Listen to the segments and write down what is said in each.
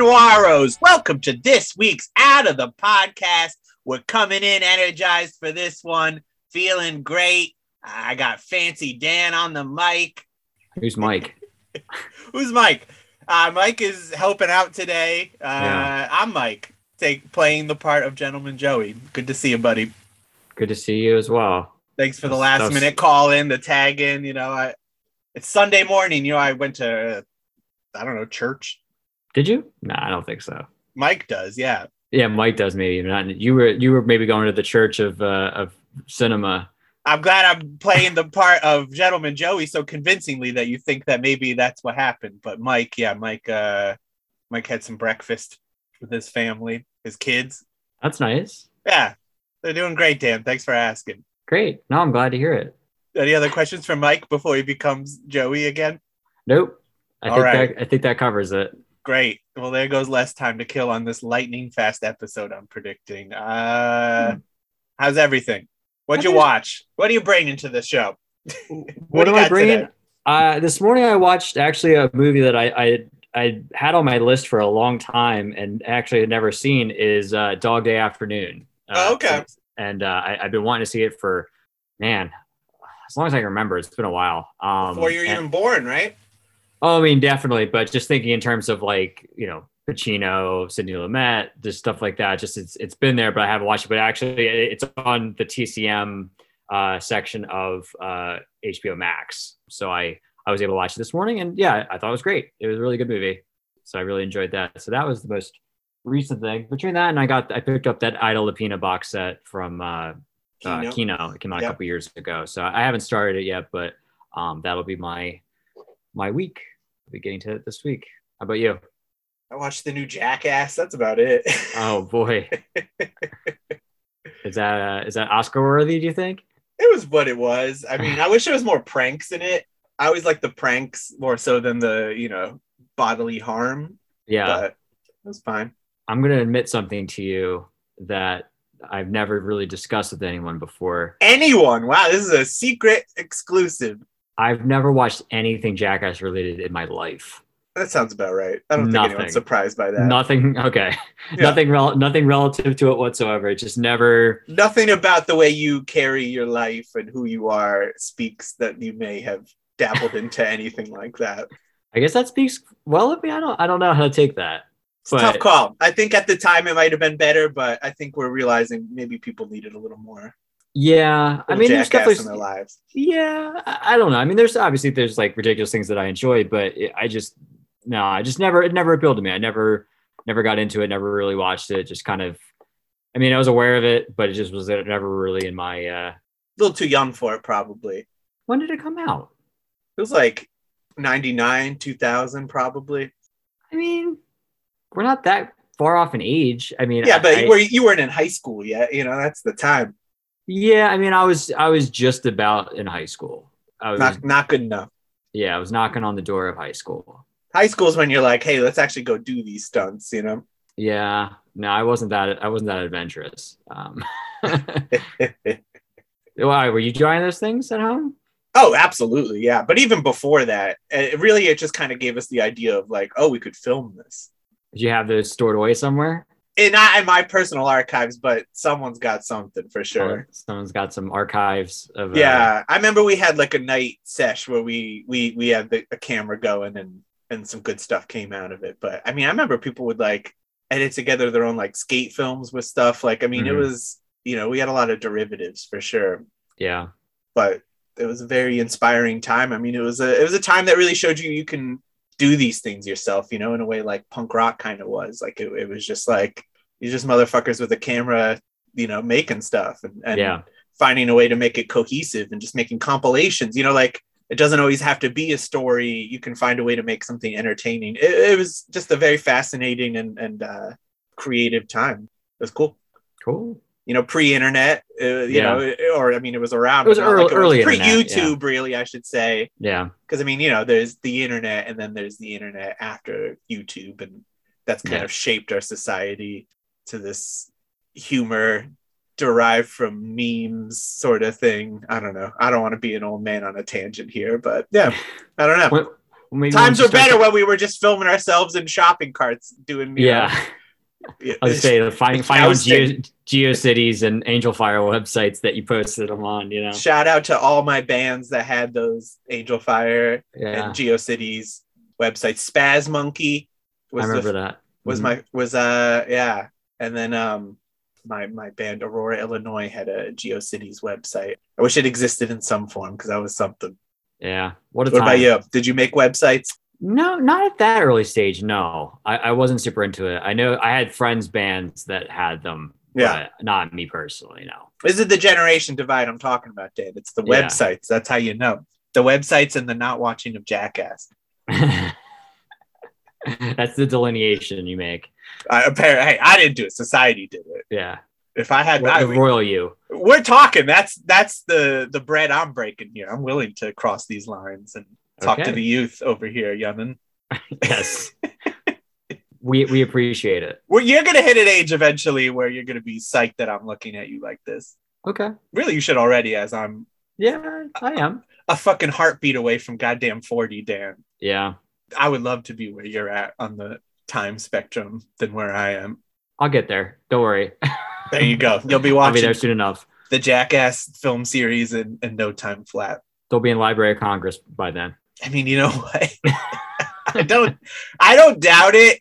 Noiros. Welcome to this week's Out of the Podcast. We're coming in energized for this one, feeling great. I got Fancy Dan on the mic. Who's Mike? Who's Mike? Uh, Mike is helping out today. Uh, Yeah. I'm Mike, take, playing the part of Gentleman Joey. Good to see you, buddy. Good to see you as well. Thanks for the last that's- minute call in, the tag in. You know, I, it's Sunday morning. You know, I went to, I don't know, church. Did you? No, I don't think so. Mike does, yeah. Yeah, Mike does maybe. Not you were you were maybe going to the church of uh, of cinema. I'm glad I'm playing the part of Gentleman Joey so convincingly that you think that maybe that's what happened. But Mike, yeah, Mike, uh, Mike had some breakfast with his family, his kids. That's nice. Yeah, they're doing great, Dan. Thanks for asking. Great. No, I'm glad to hear it. Any other questions for Mike before he becomes Joey again? Nope. I All think right. that I think that covers it. Great. Well, there goes less time to kill on this lightning fast episode. I'm predicting. Uh, how's everything? What'd you watch? What are you bringing to the show? What, do am I bringing? Uh, this morning I watched actually a movie that I, I I had on my list for a long time and actually had never seen is uh, Dog Day Afternoon. Uh, Oh, okay. And uh, I, I've been wanting to see it for man as long as I can remember. It's been a while. Um, Before you're and- even born, right? Oh, I mean, definitely, but just thinking in terms of like you know Pacino, Sidney Lumet, just stuff like that. Just it's it's been there, but I haven't watched it. But actually, it's on the TCM uh, section of uh, HBO Max, so I I was able to watch it this morning, and yeah, I thought it was great. It was a really good movie, so I really enjoyed that. So that was the most recent thing. Between that and I got I picked up that Ida Lupino box set from uh, uh, Kino. Kino. It came out Yep. a couple years ago, so I haven't started it yet, but um, that'll be my my week. I'll be getting to it this week. How about you? I watched the new Jackass. That's about it. Oh boy, is that uh, is that Oscar worthy? Do you think? it was what it was. I mean, I wish there was more pranks in it. I always like the pranks more so than the, you know, bodily harm, Yeah, but it was fine. I'm gonna admit something to you that I've never really discussed with anyone before. Anyone. Wow, this is a secret exclusive. I've never watched anything Jackass related in my life. That sounds about right. I don't think anyone's surprised by that. Nothing. Okay, Yeah. nothing. Rel- nothing relative to it whatsoever. It just never. Nothing about the way you carry your life and who you are speaks that you may have dabbled into anything like that. I guess that speaks well of me. I don't. I don't know how to take that. It's a But- tough call. I think at the time it might have been better, but I think we're realizing maybe people needed a little more. Yeah, I mean, there's definitely in their lives. yeah i I don't know i mean there's obviously there's like ridiculous things that i enjoy but it, i just no i just never it never appealed to me i never never got into it never really watched it just kind of i mean i was aware of it but it just was never really in my uh A little too young for it, probably. when did it come out It was like 99, 2000, probably. i mean we're not that far off in age i mean Yeah, but I, you, were, you weren't in high school yet. You know, that's the time. Yeah i mean i was i was just about in high school i was Not, not good enough. yeah i was knocking on the door of high school High school is when you're like, hey, let's actually go do these stunts, you know? yeah no i wasn't that i wasn't that adventurous um why were you trying those things at home Oh, absolutely, yeah. But even before that, it really it just kind of gave us the idea of like, oh, we could film this. Did you have those stored away somewhere? And not in my personal archives, but someone's got something for sure. Someone's got some archives of. uh, Yeah, I remember we had like a night sesh where we we we had the, a camera going and and some good stuff came out of it. But I mean, I remember people would like edit together their own like skate films with stuff. Like, I mean, it Mhm. was you know we had a lot of derivatives for sure. yeah, but it was a very inspiring time. I mean, it was a it was a time that really showed you you can do these things yourself, you know, in a way like punk rock kind of was. Like it, it was just like you're just motherfuckers with a camera, you know, making stuff and, and yeah, finding a way to make it cohesive and just making compilations. You know, like it doesn't always have to be a story. You can find a way to make something entertaining. It, it was just a very fascinating and and uh, creative time. It was cool cool. You know, pre-internet, uh, you Yeah. know, or I mean, it was around. It was early- like early pre-YouTube, really, I should say, Yeah, because I mean, you know, there's the internet, and then there's the internet after YouTube, and that's kind Yeah. of shaped our society to this humor derived from memes, sort of thing. I don't know. I don't want to be an old man on a tangent here, but yeah, I don't know. maybe Times were better start- when we were just filming ourselves in shopping carts doing. you know, Yeah, I was say the finding Like finding on. Geo, GeoCities and Angel Fire websites that you posted them on. You know, Shout out to all my bands that had those Angel Fire yeah, and GeoCities websites. Spaz Monkey I was remember the, that. was Mhm. my was uh yeah, and then um my my band Aurora Illinois had a GeoCities website. I wish it existed in some form because that was something. yeah. What What about you? Did you make websites? No, not at that early stage. No, I, I wasn't super into it. I know I had friends bands that had them. Yeah. but not me personally. No. This is the generation divide I'm talking about, Dave. It's the Yeah. websites. That's how you know. The websites and the not watching of Jackass. That's the delineation you make. I, apparently, hey, I didn't do it. Society did it. Yeah. If I had, I, royal you. we're talking. That's that's the the bread I'm breaking here. I'm willing to cross these lines and talk to the youth over here, Youngin. Yes. we we appreciate it. Well, you're gonna hit an age eventually where you're gonna be psyched that I'm looking at you like this. Okay. Really, you should already, as I'm Yeah, I am. a fucking heartbeat away from goddamn 40, Dan. Yeah. I would love to be where you're at on the time spectrum than where I am. I'll get there. Don't worry. There you go. You'll be I'll be watching there soon enough. the Jackass film series in, in no time flat. They'll be in Library of Congress by then. I mean, you know what? I don't I don't doubt it.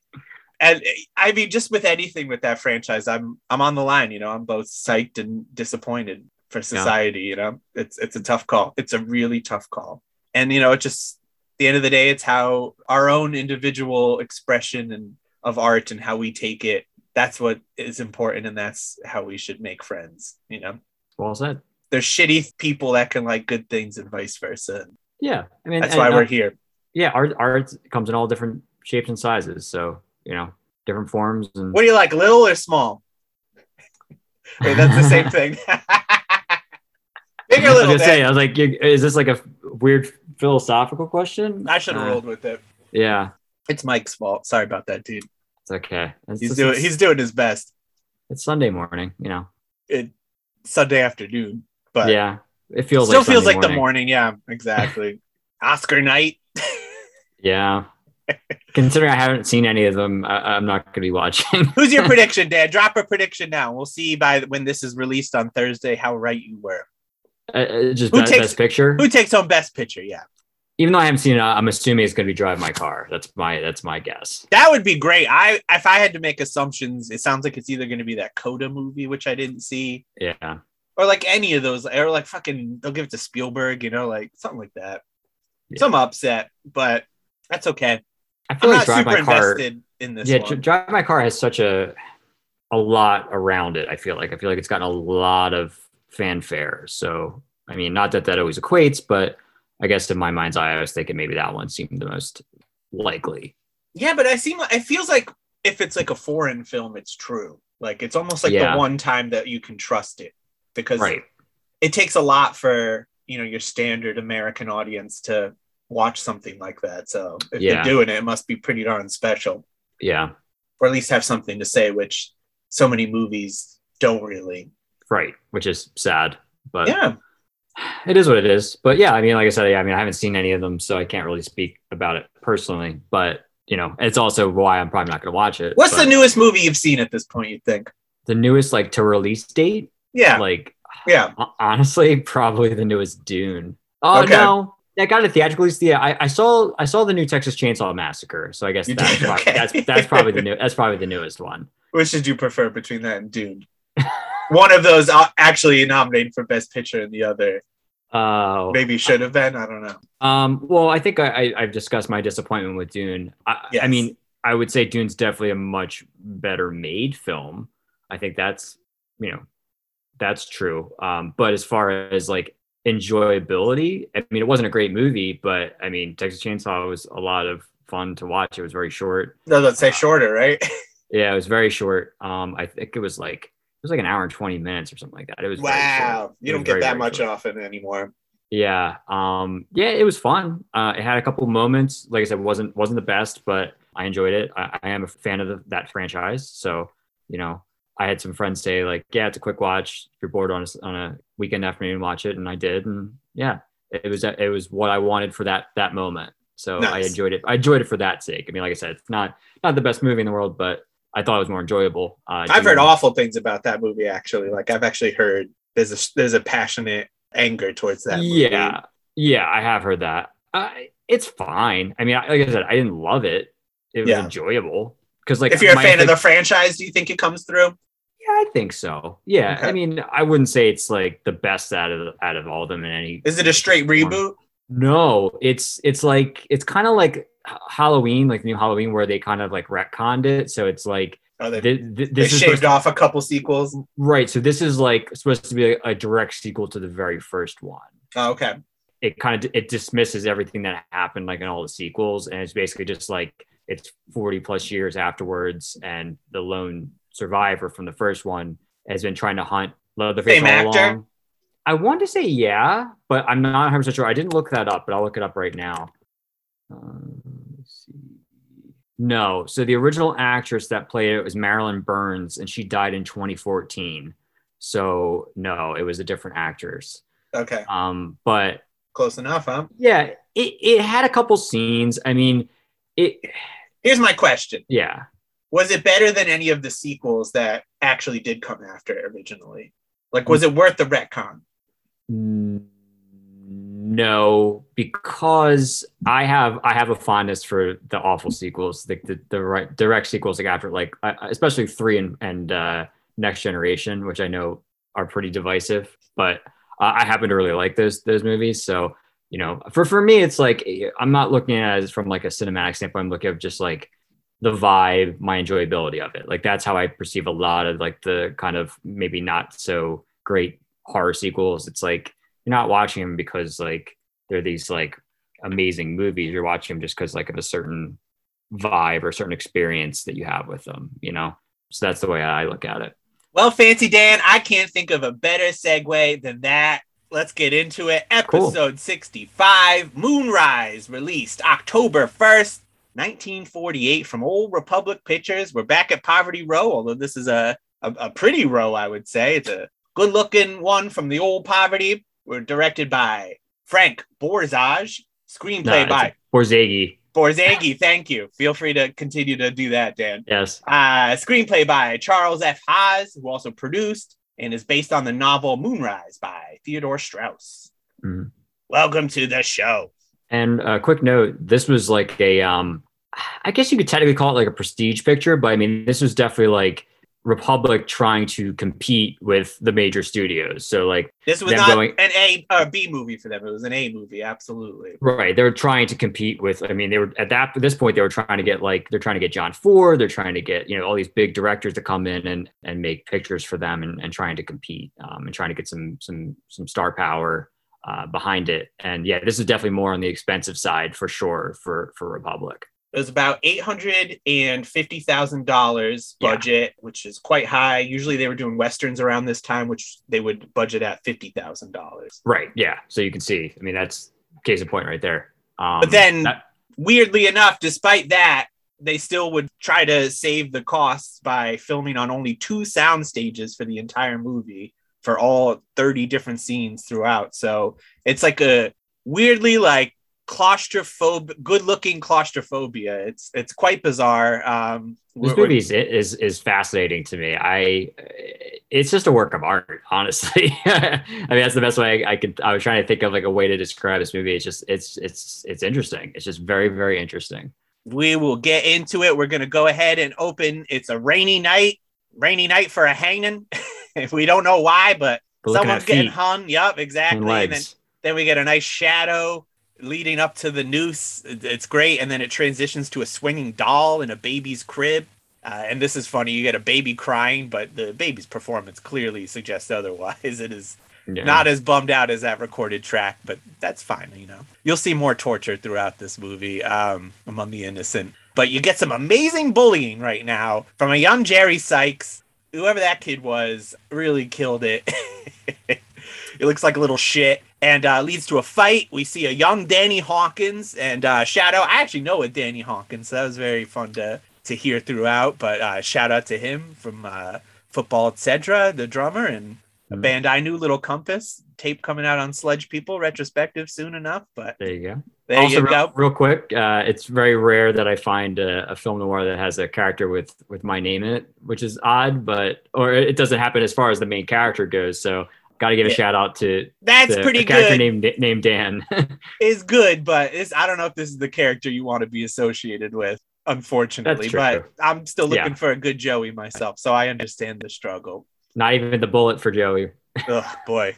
And I mean, just with anything with that franchise, I'm I'm on the line, you know, I'm both psyched and disappointed for society, you know. It's it's a tough call. It's a really tough call. And you know, it just the end of the day, it's how our own individual expression and of art and how we take it. That's what is important, and that's how we should make friends. You know, Well said. there's shitty people that can like good things and vice versa. Yeah. I mean, That's and, why uh, we're here. yeah, art art comes in all different shapes and sizes. So you know, different forms and What do you like, little or small? Hey, that's the same thing. Big or I was little? say, I was like, is this like a weird philosophical question? I should have Uh, rolled with it. Yeah, It's Mike's fault. Sorry about that, dude. it's okay. It's, He's doing he's doing his best. it's Sunday morning, you know. It Sunday afternoon, but yeah, it feels still like feels Sunday like the morning. morning. Yeah, exactly. Oscar night. Yeah. Considering I haven't seen any of them, I, I'm not going to be watching. Who's your prediction, Dan? Drop a prediction now. We'll see by when this is released on Thursday how right you were. Uh, uh, just Who best, takes- best picture. Who takes home best picture? Yeah, Even though I haven't seen it, I'm assuming it's going to be Drive My Car. That's my that's my guess. that would be great. I if I had to make assumptions, it sounds like it's either going to be that Coda movie, which I didn't see, Yeah. Or like any of those, or like fucking they'll give it to Spielberg, you know, like something like that. Yeah. Some upset, but that's okay. I I'm feel like not Drive super My Car. invested in this Yeah, one. Drive My Car has such a a lot around it. I feel like I feel like it's gotten a lot of fanfare. So I mean, not that that always equates, but I guess in my mind's eye, I was thinking maybe that one seemed the most likely. yeah, but I seem it feels like if it's like a foreign film, it's true. Like it's almost like Yeah. the one time that you can trust it because Right. it takes a lot for you know your standard American audience to watch something like that. So if Yeah. they're doing it, it must be pretty darn special, Yeah. or at least have something to say, which so many movies don't really. Right. Which is sad, but Yeah, it is what it is. But yeah, I mean, like I said, yeah, I mean, I haven't seen any of them, so I can't really speak about it personally. But you know, it's also why I'm probably not going to watch it. what's the newest movie you've seen at this point? You think? the newest like to release date? Yeah, Like yeah. Honestly, probably the newest Dune. Oh Okay. no, I got a theatrical release. Yeah, I, I saw I saw the new Texas Chainsaw Massacre, so I guess that's did? prob- Okay. that's that's probably the new that's probably the newest one. Which did you prefer between that and Dune? One of those uh, actually nominated for Best Picture, and the other Uh, maybe should have been. I don't know. um, well, I think I, I, I've discussed my disappointment with Dune. I, I mean, I would say Dune's definitely a much better made film. I think that's you know that's true. Um, but as far as like enjoyability, I mean, it wasn't a great movie, but I mean, Texas Chainsaw was a lot of fun to watch. It was very short. No, let's say shorter, right? Yeah, it was very short. Um, I think it was like it was like an hour and twenty minutes or something like that. It was wow, you don't get very, that very much short. often anymore. Yeah, um, yeah, it was fun. Uh, it had a couple moments. Like I said, wasn't wasn't the best, but I enjoyed it. I, I am a fan of the, that franchise, so you know, I had some friends say like, "Yeah, it's a quick watch. If you're bored on a, on a weekend afternoon, watch it," and I did, and yeah, it was it was what I wanted for that that moment. So I enjoyed it. I enjoyed it for that sake. I mean, like I said, it's not not the best movie in the world, but I thought it was more enjoyable. Uh, I've heard doing- awful things about that movie. Actually, like I've actually heard there's a there's a passionate anger towards that. Movie. Yeah, yeah, I have heard that. Uh, it's fine. I mean, like I said, I didn't love it. It was Yeah. enjoyable because, like, if you're a fan of the franchise, do you think it comes through? I think so. Yeah, Okay. I mean, I wouldn't say it's like the best out of out of all of them in any. Is it a straight reboot? No, it's it's like it's kind of like Halloween, like new Halloween, where they kind of like retconned it. So it's like Oh, they, thi- thi- they is shaved off a couple sequels. right. So this is like supposed to be a, a direct sequel to the very first one. Oh, okay. it kind of it dismisses everything that happened like in all the sequels and it's basically just like it's 40 plus years afterwards and the lone survivor from the first one has been trying to hunt Leatherface Same all actor? along. I want to say yeah, but I'm not 100% sure. I didn't look that up, but I'll look it up right now. Um, let's see. No, so the original actress that played it was Marilyn Burns, and she died in 2014. So no, it was a different actress. Okay. Um, but Close enough, huh? yeah, it, it had a couple scenes. I mean, it Here's my question. yeah. Was it better than any of the sequels that actually did come after it originally? Like, was it worth the retcon? No, because I have I have a fondness for the awful sequels, like the, the right direct sequels, like after like especially three and and uh, Next Generation, which I know are pretty divisive, but uh, I happen to really like those those movies. So you know, for for me, it's like I'm not looking at it from like a cinematic standpoint. I'm looking at just like the vibe, my enjoyability of it. Like that's how I perceive a lot of like the kind of maybe not so great horror sequels. It's like you're not watching them because like they're these like amazing movies. You're watching them just because like of a certain vibe or certain experience that you have with them, you know? So that's the way I look at it. Well, Fancy Dan, I can't think of a better segue than that. Let's get into it. Cool. Episode 65 Moonrise, released October 1st, 1948, from Old Republic Pictures. We're back at Poverty Row, although this is a, a, a pretty row, I would say. It's a good looking one from the old Poverty. We're directed by Frank Borzage, screenplay No, by Borzagi. Borzagi. Thank you. Feel free to continue to do that, Dan. Yes. Uh, screenplay by Charles F. Haas, who also produced and is based on the novel Moonrise by Theodore Strauss. Mhm. Welcome to the show. And a quick note, this was like a um I guess you could technically call it like a prestige picture, but I mean this was definitely like Republic trying to compete with the major studios. So like This was not going- an A or B movie for them. It was an A movie, absolutely. Right. They're trying to compete with, I mean, they were at that at this point, they were trying to get like they're trying to get John Ford, they're trying to get, you know, all these big directors to come in and and make pictures for them and, and trying to compete um, and trying to get some some some star power uh, behind it. And yeah, this is definitely more on the expensive side for sure for for Republic. It was about eight hundred and fifty thousand dollars Yeah. budget, which is quite high. Usually, they were doing westerns around this time, which they would budget at fifty thousand dollars. Right. Yeah. So you can see, I mean, that's case in point right there. Um, But then that- weirdly enough, despite that, they still would try to save the costs by filming on only two sound stages for the entire movie for all 30 different scenes throughout. So it's like a weirdly like claustrophobic, good looking claustrophobia. It's it's quite bizarre. Um, This movie is, is is fascinating to me. I it's just a work of art, honestly. I mean, that's the best way I, I could. I was trying to think of like a way to describe this movie. It's just it's it's it's interesting. It's just very very interesting. we will get into it. We're gonna go ahead and open. It's a rainy night, rainy night for a hanging. if we don't know why, but But someone's getting hung. Yup, exactly. and And then then we get a nice shadow leading up to the noose. It's great, and then it transitions to a swinging doll in a baby's crib. Uh, and this is funny. You get a baby crying, but the baby's performance clearly suggests otherwise. It is Yeah. not as bummed out as that recorded track, but that's fine. You know, you'll see more torture throughout this movie um, among the innocent. But you get some amazing bullying right now from a young Jerry Sykes. Whoever that kid was really killed it. it looks like a little shit and uh, leads to a fight. We see a young Danny Hawkins and uh, Shadow. I actually know a Danny Hawkins. So that was very fun to to hear throughout. But uh, shout out to him from uh, Football Etc., the drummer, and a band I knew, Little Compass. Tape coming out on Sledge People retrospective soon enough. But There you go. There also, you real, go. real quick, uh, it's very rare that I find a, a film noir that has a character with with my name in it, which is odd, but or it doesn't happen as far as the main character goes. So, got to give a Yeah. shout out to That's the, pretty a character good. named named Dan. is good, but it's, I don't know if this is the character you want to be associated with, unfortunately. But I'm still looking Yeah. for a good Joey myself, so I understand the struggle. Not even the bullet for Joey. Oh boy,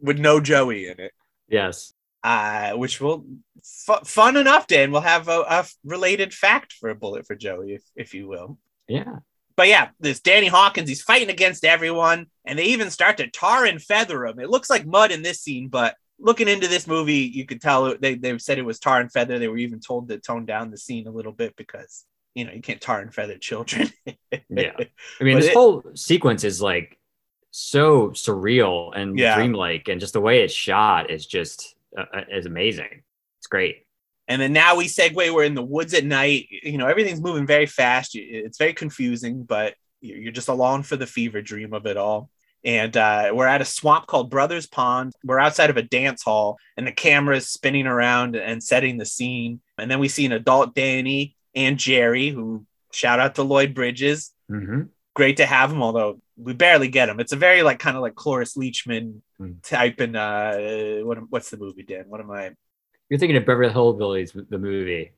with no Joey in it. Yes. Uh, which will fu- fun enough, Dan. We'll have a, a related fact for a bullet for Joey, if if you will. Yeah. But yeah, this Danny Hawkins, he's fighting against everyone, and they even start to tar and feather him. It looks like mud in this scene, but looking into this movie, you could tell they, they said it was tar and feather. They were even told to tone down the scene a little bit because, you know, you can't tar and feather children. Yeah. I mean, But this it- whole sequence is like so surreal and Yeah. dreamlike, and just the way it's shot is just uh, uh, is amazing. It's great. And then now we segue. We're in the woods at night. You know, everything's moving very fast. It's very confusing, but you're just along for the fever dream of it all. And uh, we're at a swamp called Brothers Pond. We're outside of a dance hall, and the camera is spinning around and setting the scene. And then we see an adult Danny and Jerry, who shout out to Lloyd Bridges. hmm Great to have him, although we barely get him. It's a very like kind of like Cloris Leachman Mm. type. And uh, what what's the movie, Dan? What am I? You're thinking of Beverly Hillbillies, the movie.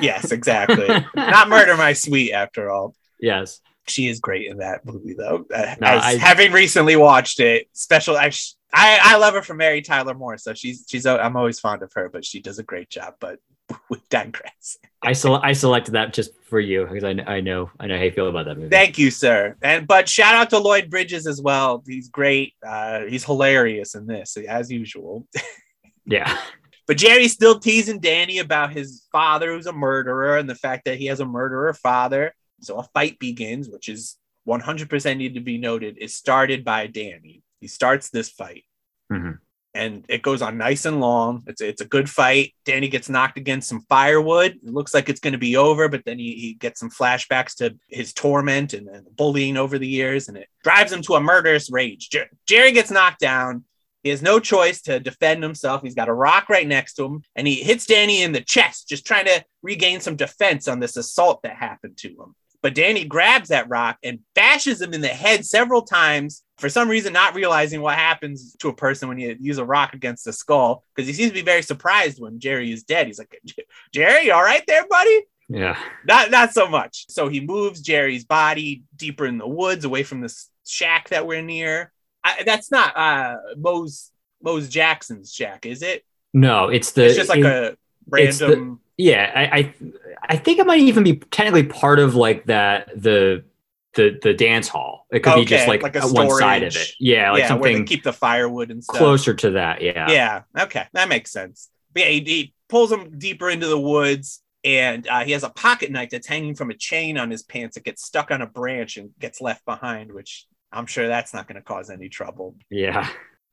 Yes, exactly. Not Murder My Sweet, after all. yes. She is great in that movie, though. Uh, No, I- having recently watched it, special. I, I I love her from Mary Tyler Moore, so she's she's. I'm always fond of her, but she does a great job. But we digress. I sele- I selected that just for you because I, I know I know how you feel about that movie. Thank you, sir. And but shout out to Lloyd Bridges as well. He's great. Uh, he's hilarious in this, as usual. yeah. But Jerry's still teasing Danny about his father, who's a murderer, and the fact that he has a murderer father. So a fight begins, which is 100% need to be noted, is started by Danny. He starts this fight. Mhm. And it goes on nice and long. It's, it's a good fight. Danny gets knocked against some firewood. It looks like it's going to be over, but then he, he gets some flashbacks to his torment and, and bullying over the years, and it drives him to a murderous rage. Jer- Jerry gets knocked down. He has no choice to defend himself. He's got a rock right next to him, and he hits Danny in the chest, just trying to regain some defense on this assault that happened to him. But Danny grabs that rock and bashes him in the head several times, for some reason, not realizing what happens to a person when you use a rock against the skull, because he seems to be very surprised when Jerry is dead. He's like, Jerry, all right there, buddy? Yeah. Not not so much. So he moves Jerry's body deeper in the woods, away from this shack that we're near. I, that's not uh Mose Mose Jackson's shack, is it? No, it's the It's just like it- a it's the- random. yeah. I, I I think it might even be technically part of like that the the the dance hall. It could be just like, like a one side of it. Yeah, like yeah, something keep the firewood and stuff. closer to that. Yeah. Yeah. Okay, that makes sense. But yeah, he, he pulls him deeper into the woods, and uh, he has a pocket knife that's hanging from a chain on his pants. It gets stuck on a branch and gets left behind, which I'm sure that's not going to cause any trouble. Yeah.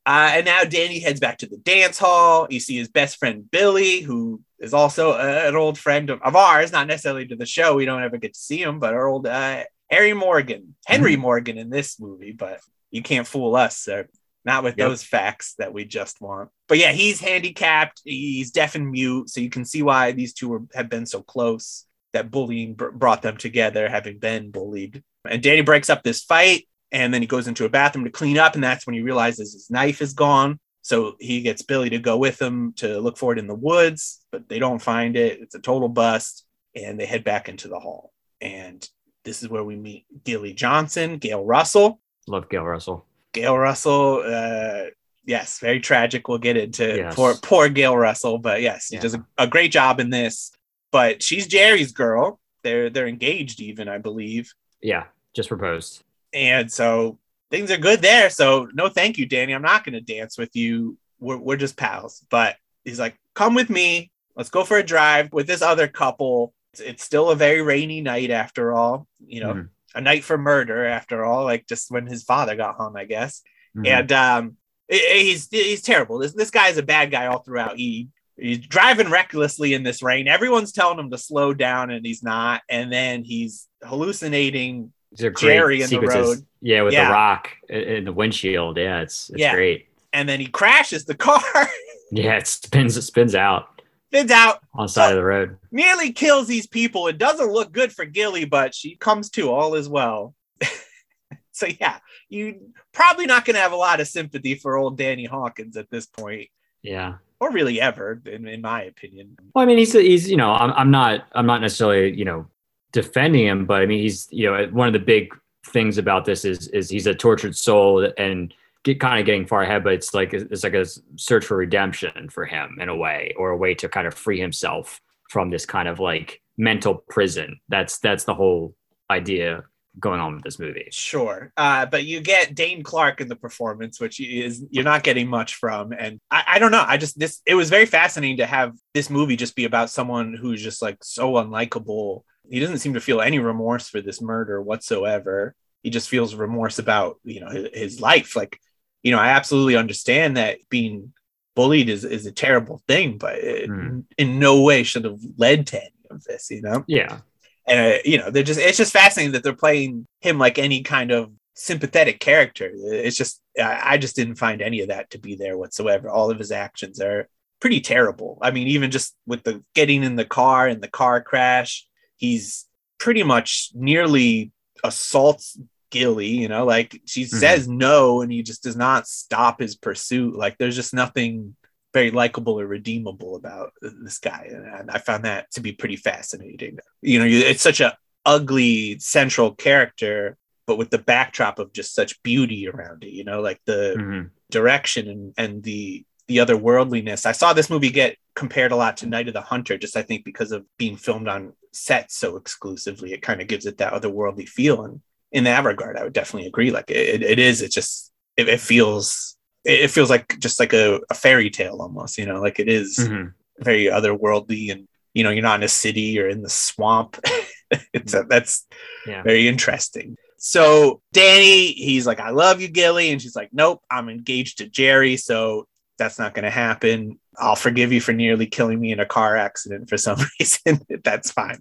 Uh, and now Danny heads back to the dance hall. You see his best friend Billy, who is also uh, an old friend of, of ours, not necessarily to the show. We don't ever get to see him, but our old uh, Harry Morgan, Henry Morgan in this movie. But you can't fool us, sir. Not with Yep. those facts that we just want. But yeah, he's handicapped. He's deaf and mute, so you can see why these two have been so close. That bullying br- brought them together, having been bullied. And Danny breaks up this fight and then he goes into a bathroom to clean up and that's when he realizes his knife is gone so he gets billy to go with him to look for it in the woods but they don't find it it's a total bust and they head back into the hall and this is where we meet gilly johnson gail russell Love Gail Russell. gail russell uh yes very tragic we'll get into Yes. poor poor gail russell but yes she Yeah. does a, a great job in this but she's jerry's girl they're they're engaged even i believe Yeah. Just proposed. And so things are good there. So no, thank you, Danny. I'm not going to dance with you. We're, we're just pals. But he's like, come with me. Let's go for a drive with this other couple. It's, it's still a very rainy night after all. You know, Mhm. a night for murder after all. Like just when his father got home, I guess. Mhm. And um, he's he's terrible. This this guy is a bad guy all throughout. He he's driving recklessly in this rain. Everyone's telling him to slow down, and he's not. And then he's hallucinating These are great Jerry in the sequences. road. Yeah, with Yeah. the rock in the windshield. Yeah, it's it's Yeah. great. and then he crashes the car. Yeah, it spins it spins out. spins out on the side of the road. nearly kills these people. It doesn't look good for Gilly, but she comes to all is well. so yeah, you probably not going to have a lot of sympathy for old Danny Hawkins at this point, Yeah. or really ever, in, in my opinion. Well, I mean, he's he's you know, I'm I'm not I'm not necessarily you know defending him, but I mean, he's you know one of the big things about this is is he's a tortured soul and get kind of getting far ahead, but it's like it's like a search for redemption for him in a way, or a way to kind of free himself from this kind of like mental prison. That's that's the whole idea going on with this movie. Sure, uh, but you get Dane Clark in the performance, which is you're not getting much from, and I, I don't know. I just this it was very fascinating to have this movie just be about someone who's just like so unlikable. He doesn't seem to feel any remorse for this murder whatsoever. He just feels remorse about you know his, his life. Like you know, I absolutely understand that being bullied is is a terrible thing, but it Mm. in no way should have led to any of this. You know Yeah. and uh, you know they're just it's just fascinating that they're playing him like any kind of sympathetic character it's just I, I just didn't find any of that to be there whatsoever all of his actions are pretty terrible i mean even just with the getting in the car and the car crash he's pretty much nearly assaults gilly you know like she Mhm. says no and he just does not stop his pursuit like there's just nothing very likable or redeemable about this guy and i found that to be pretty fascinating you know it's such a ugly central character but with the backdrop of just such beauty around it you know like the Mhm. direction and, and the the otherworldliness i saw this movie get compared a lot to night of the hunter just i think because of being filmed on set so exclusively it kind of gives it that otherworldly feel and in that regard i would definitely agree like it, it is it just it, it feels it feels like just like a, a fairy tale almost you know like it is Mhm. very otherworldly and you know you're not in a city or in the swamp it's a, that's Yeah. very interesting so danny he's like i love you gilly and she's like nope i'm engaged to jerry so that's not going to happen i'll forgive you for nearly killing me in a car accident for some reason that's fine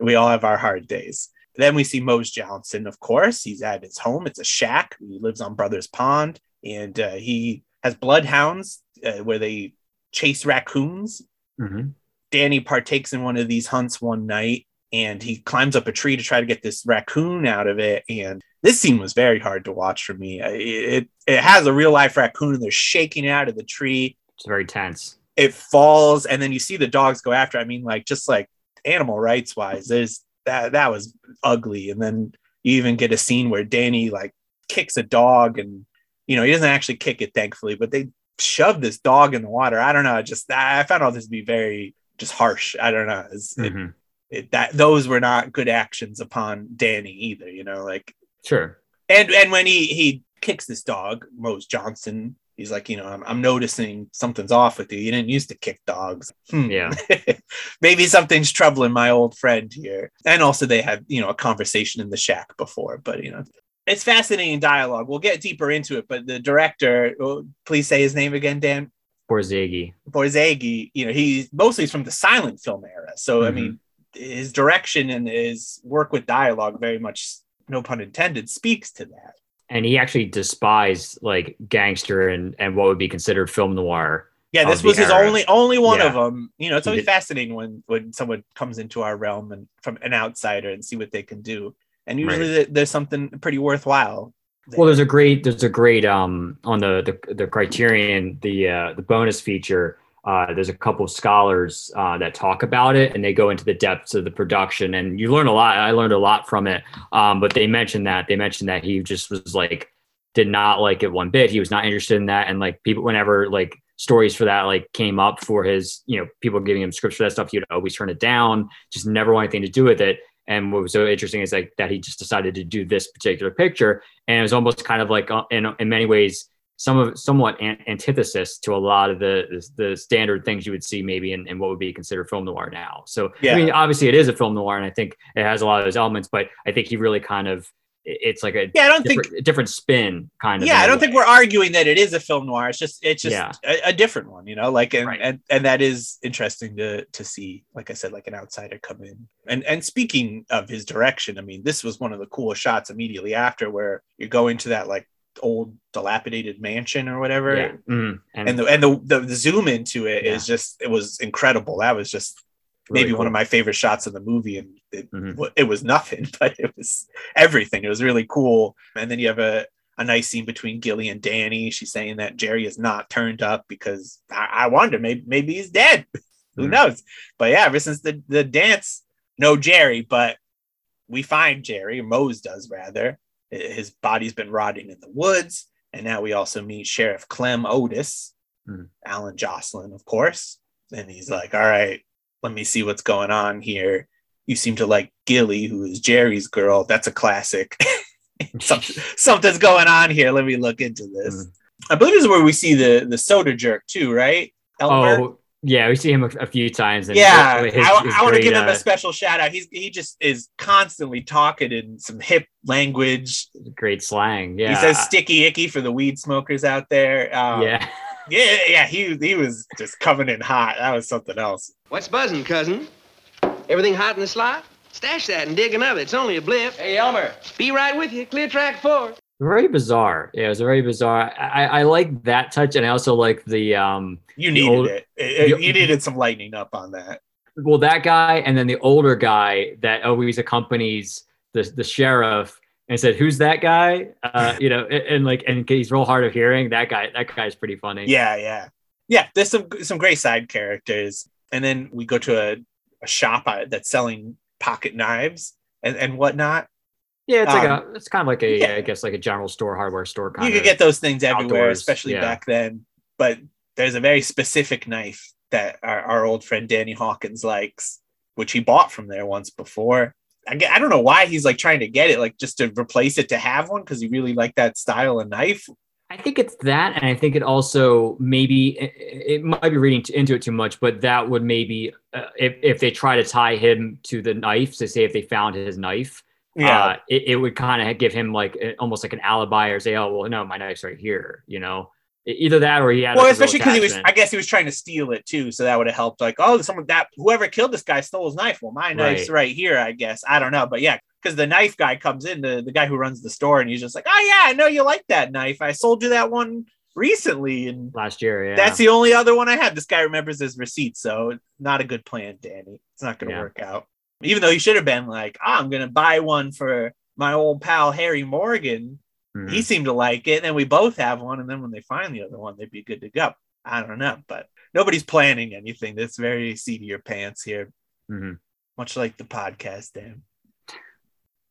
we all have our hard days then we see Mose Johnson, of course. He's at his home. It's a shack. He lives on Brothers Pond, and uh, he has bloodhounds uh, where they chase raccoons. Mhm. Danny partakes in one of these hunts one night, and he climbs up a tree to try to get this raccoon out of it. And this scene was very hard to watch for me. I- It it has a real life raccoon, and they're shaking it out of the tree. It's very tense. It falls, and then you see the dogs go after. I mean, like just like animal rights wise, there's that that was ugly. And then you even get a scene where Danny like kicks a dog, and you know he doesn't actually kick it, thankfully, but they shove this dog in the water. I don't know. Just I found all this to be very just harsh. I don't know. It's- it- Mhm. it, that those were not good actions upon Danny either. You know, like Sure. and and when he he kicks this dog, Mose Johnson, he's like, you know, I'm, I'm noticing something's off with you. You didn't used to kick dogs. Hmm. Yeah. Maybe something's troubling my old friend here. And also they had, you know, a conversation in the shack before, but you know, it's fascinating dialogue. We'll get deeper into it, but the director, oh, please say his name again, Dan. Poor Ziggy. Borzage, you know, he's mostly is from the silent film era. So I Mhm. mean, his direction and his work with dialogue very much, no pun intended, speaks to that. And he actually despised like gangster and, and what would be considered film noir. Yeah, this was his era. only only one Yeah. of them. You know, it's always fascinating when when someone comes into our realm and from an outsider and see what they can do. And usually there- there's something pretty worthwhile. there. Well, there's a great there's a great um on the the, the criterion the uh, the bonus feature. Uh, there's a couple of scholars uh, that talk about it, and they go into the depths of the production, and you learn a lot. I learned a lot from it. Um, but they mentioned that they mentioned that he just was like did not like it one bit. He was not interested in that, and like people whenever like stories for that like came up for his you know people giving him scripts for that stuff, he'd always turn it down. Just never want anything to do with it. And what was so interesting is like that he just decided to do this particular picture, and it was almost kind of like uh, in in many ways some of somewhat an- antithesis to a lot of the the standard things you would see maybe in, in what would be considered film noir now. So Yeah. I mean, obviously it is a film noir, and I think it has a lot of those elements, but I think he really kind of it's like a yeah, I don't think different, different spin kind of. yeah, I don't think we're arguing that it is a film noir. It's just it's just Yeah. a, a different one, you know, like and, Right. and and that is interesting to to see, like I said, like an outsider come in. And and speaking of his direction, I mean, this was one of the coolest shots immediately after where you go into that like old dilapidated mansion or whatever. Yeah. Mhm. And the and the, the, the zoom into it is Yeah. just it was incredible. That was just really maybe one of my favorite shots in the movie and it, Mhm. it was nothing but it was everything it was really cool and then you have a, a nice scene between gilly and danny she's saying that jerry is not turned up because i, I wonder maybe maybe he's dead who Mhm. knows but yeah ever since the, the dance no jerry but we find jerry mose does rather his body's been rotting in the woods and now we also meet sheriff clem otis Mhm. allyn joslyn of course and he's like all right let me see what's going on here. You seem to like Gilly, who is Jerry's girl. That's a classic. Something, something's going on here. Let me look into this. Mhm. I believe this is where we see the the soda jerk too, right? Elmer? Oh, yeah, we see him a, a few times. And yeah. his- I, his I want to great, give him uh, a special shout out. He's he just is constantly talking in some hip language. great slang. Yeah, He says sticky icky for the weed smokers out there. Um, yeah, yeah, yeah. He he was just coming in hot. That was something else. What's buzzing, cousin? Everything hot in the slot? Stash that and dig another. It's only a blip. Hey, Elmer. Be right with you. Clear track four. Very bizarre. Yeah, it was very bizarre. I, I like that touch, and I also like the um, You needed old- it. It- it- You needed some lightening up on that. well that guy, and then the older guy that always accompanies the the sheriff. And said, "Who's that guy?" Uh, you know, and, and like, and he's real hard of hearing. That guy, that guy's pretty funny. Yeah, yeah, yeah. There's some some great side characters, and then we go to a, a shop uh, that's selling pocket knives and, and whatnot. Yeah. It's like Um, a, it's kind of like a, yeah. I guess, like a general store, hardware store kind you of. could get those things everywhere, especially yeah. back then. But there's a very specific knife that our, our old friend Danny Hawkins likes, which he bought from there once before. I, I don't know why he's like trying to get it, like just to replace it to have one because he really liked that style of knife. I think it's that, and I think it also maybe it, might be reading into it too much, but that would maybe uh, if if they try to tie him to the knife, to say if they found his knife, uh, it, it would kind of give him like almost like an alibi or say, oh well, no, my knife's right here, you know, either that or he had well, especially because he was. I guess he was trying to steal it too, so that would have helped. Like, oh, someone that whoever killed this guy stole his knife. Well, my knife's Right. right here, I guess. I don't know, but yeah, because the knife guy comes in, the, the guy who runs the store, and he's just like, oh yeah, I know you like that knife. I sold you that one recently, and last year. Yeah, that's the only other one I had. This guy remembers his receipt, so not a good plan, Danny. It's not going to Yeah. work out. Even though he should have been like, oh, I'm going to buy one for my old pal Harry Morgan. Mhm. He seemed to like it, and then we both have one. And then when they find the other one, they'd be good to go. I don't know, but nobody's planning anything. That's very seat your pants here, Mhm. much like the podcast. Dan,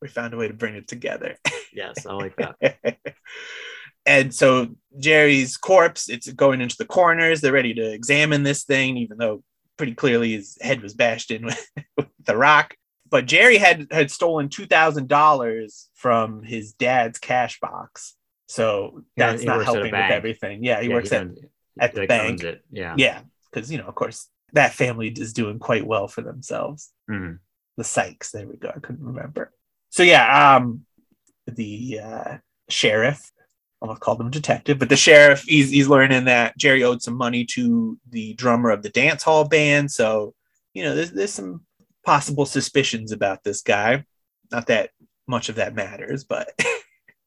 we found a way to bring it together. yes, I like that. and so Jerry's corpse, it's going into the corners. They're ready to examine this thing, even though pretty clearly his head was bashed in with, with the rock. But Jerry had had stolen two thousand dollars from his dad's cash box, so that's he not at helping with everything. Yeah, he Yeah, works at owns- at the like, bank. Yeah. yeah, because you know, of course, that family is doing quite well for themselves Mhm. the Sykes. There we go. I couldn't remember. So yeah, um, the uh, sheriff. I almost called him detective, but the sheriff. He's he's learning that Jerry owed some money to the drummer of the dance hall band. So you know, there's there's some possible suspicions about this guy. Not that much of that matters, but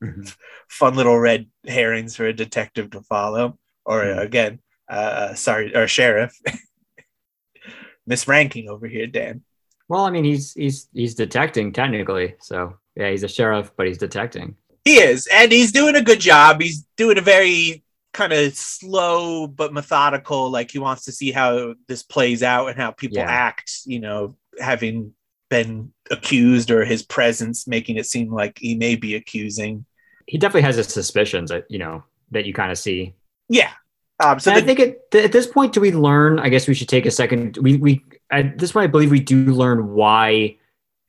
Mhm. fun little red herrings for a detective to follow. Or Mhm. again, uh, sorry, or sheriff. Misranking over here, Dan. Well, I mean, he's he's he's detecting technically, so yeah, he's a sheriff, but he's detecting. He is, and he's doing a good job. He's doing a very kind of slow but methodical. Like he wants to see how this plays out and how people Yeah. act. You know, having been accused or his presence making it seem like he may be accusing. He definitely has his suspicions, that you know, that you kind of see. Yeah. Um, so So I think at, th- at this point, do we learn? I guess we should take a second. We we at this point, I believe we do learn why.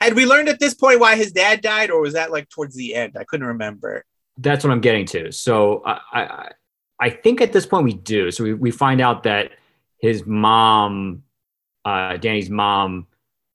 had we learned at this point why his dad died, or was that like towards the end? I couldn't remember. That's what I'm getting to. So I I, I think at this point we do. So we we find out that his mom, uh, Danny's mom,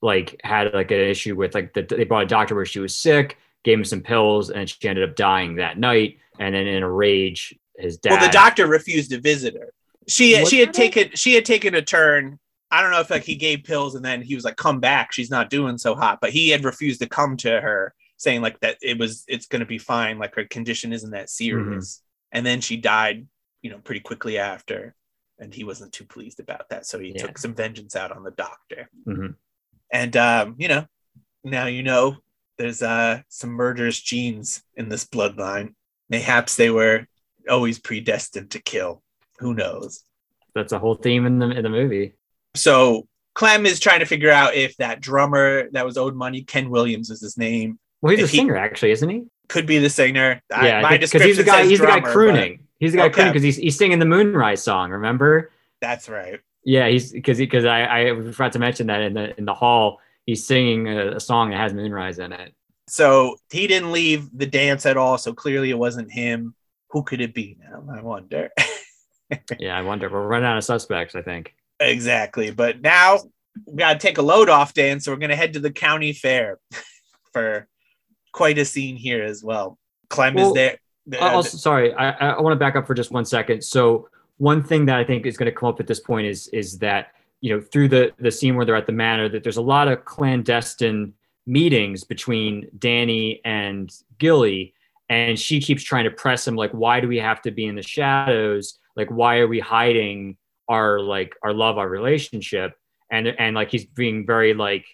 like had like an issue with like the, they brought a doctor where she was sick, gave him some pills, and she ended up dying that night. And then in a rage, his dad. Well, the doctor refused to visit her. She Was she had taken she had taken a turn. I don't know if like he gave pills and then he was like, "Come back, she's not doing so hot." But he had refused to come to her, saying like that it was it's going to be fine, like her condition isn't that serious. And then she died, you know, pretty quickly after, and he wasn't too pleased about that, so he Yeah. took some vengeance out on the doctor. Mhm. And um, you know, now you know there's uh some murderous genes in this bloodline. Mayhaps they were always predestined to kill. Who knows? That's a whole theme in the in the movie. So Clem is trying to figure out if that drummer that was owed money, Ken Williams is his name, Well, he's If a he- singer, actually, isn't he? could be the singer. I- Yeah, my because description he's the guy. He's the guy drummer, but crooning. He's the guy Okay. crooning because he's he's singing the Moonrise song. Remember? That's right. Yeah, he's because because I I forgot to mention that in the in the hall he's singing a, a song that has Moonrise in it. So he didn't leave the dance at all. So clearly it wasn't him. Who could it be now? I wonder. Yeah, I wonder. We're running out of suspects. I think. exactly. But now we got to take a load off, Dan. So we're going to head to the county fair for quite a scene here as well. Clem Well, is there. Uh, also, sorry, I, I want to back up for just one second. So one thing that I think is going to come up at this point is is that you know through the the scene where they're at the manor that there's a lot of clandestine meetings between Danny and Gilly, and she keeps trying to press him like, why do we have to be in the shadows? Like, why are we hiding our like our love, our relationship? And and like he's being very like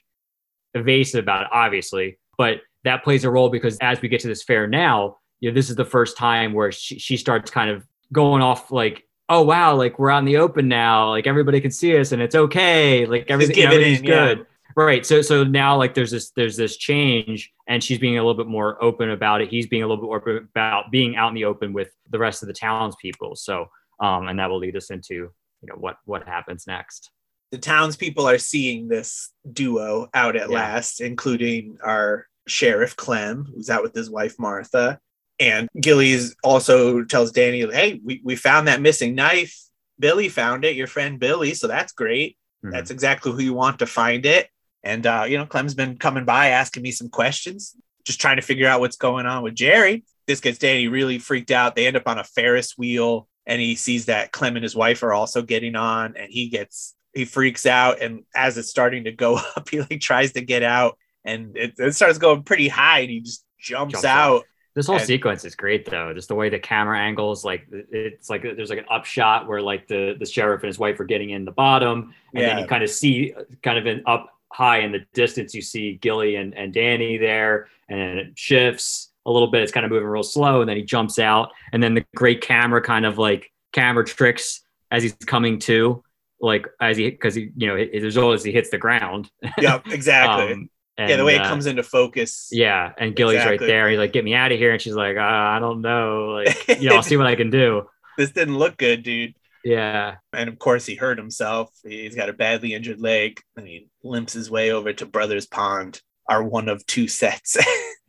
evasive about it, obviously, but that plays a role because as we get to this fair now, you know, this is the first time where she, she starts kind of going off like, oh wow, like we're out in the open now, like everybody can see us and it's okay, like everything, you know, everything's in, yeah. good. Right. So so now like there's this there's this change and she's being a little bit more open about it. He's being a little bit more open about being out in the open with the rest of the townspeople. So um and that will lead us into you know what what happens next. the townspeople are seeing this duo out at Yeah. last, including our sheriff Clem, who's out with his wife Martha. And Gillies also tells Danny, "Hey, we, we found that missing knife. Billy found it. Your friend Billy, so that's great. Mhm. That's exactly who you want to find it." And uh, you know, Clem's been coming by asking me some questions, just trying to figure out what's going on with Jerry. This gets Danny really freaked out. They end up on a Ferris wheel, and he sees that Clem and his wife are also getting on, and he gets he freaks out. And as it's starting to go up, he like tries to get out, and it, it starts going pretty high, and he just jumps, Jumps out. This whole And- sequence is great though. Just the way the camera angles, like it's like there's like an upshot where like the the sheriff and his wife are getting in the bottom, and then you kind of see kind of in up high in the distance, you see Gilly and, and Danny there, and then it shifts a little bit. It's kind of moving real slow, and then he jumps out, and then the great camera kind of like camera tricks as he's coming to, like as he because he you know it, there's always he hits the ground. Yep, exactly. Um, yeah, the way and, it uh, comes into focus. yeah, and Gilly's right there. He's like, "Get me out of here!" And she's like, uh, "I don't know, like, you know, I'll see what I can do." This didn't look good, dude. Yeah, And of course, he hurt himself. He's got a badly injured leg, and he limps his way over to Brothers Pond, our one of two sets.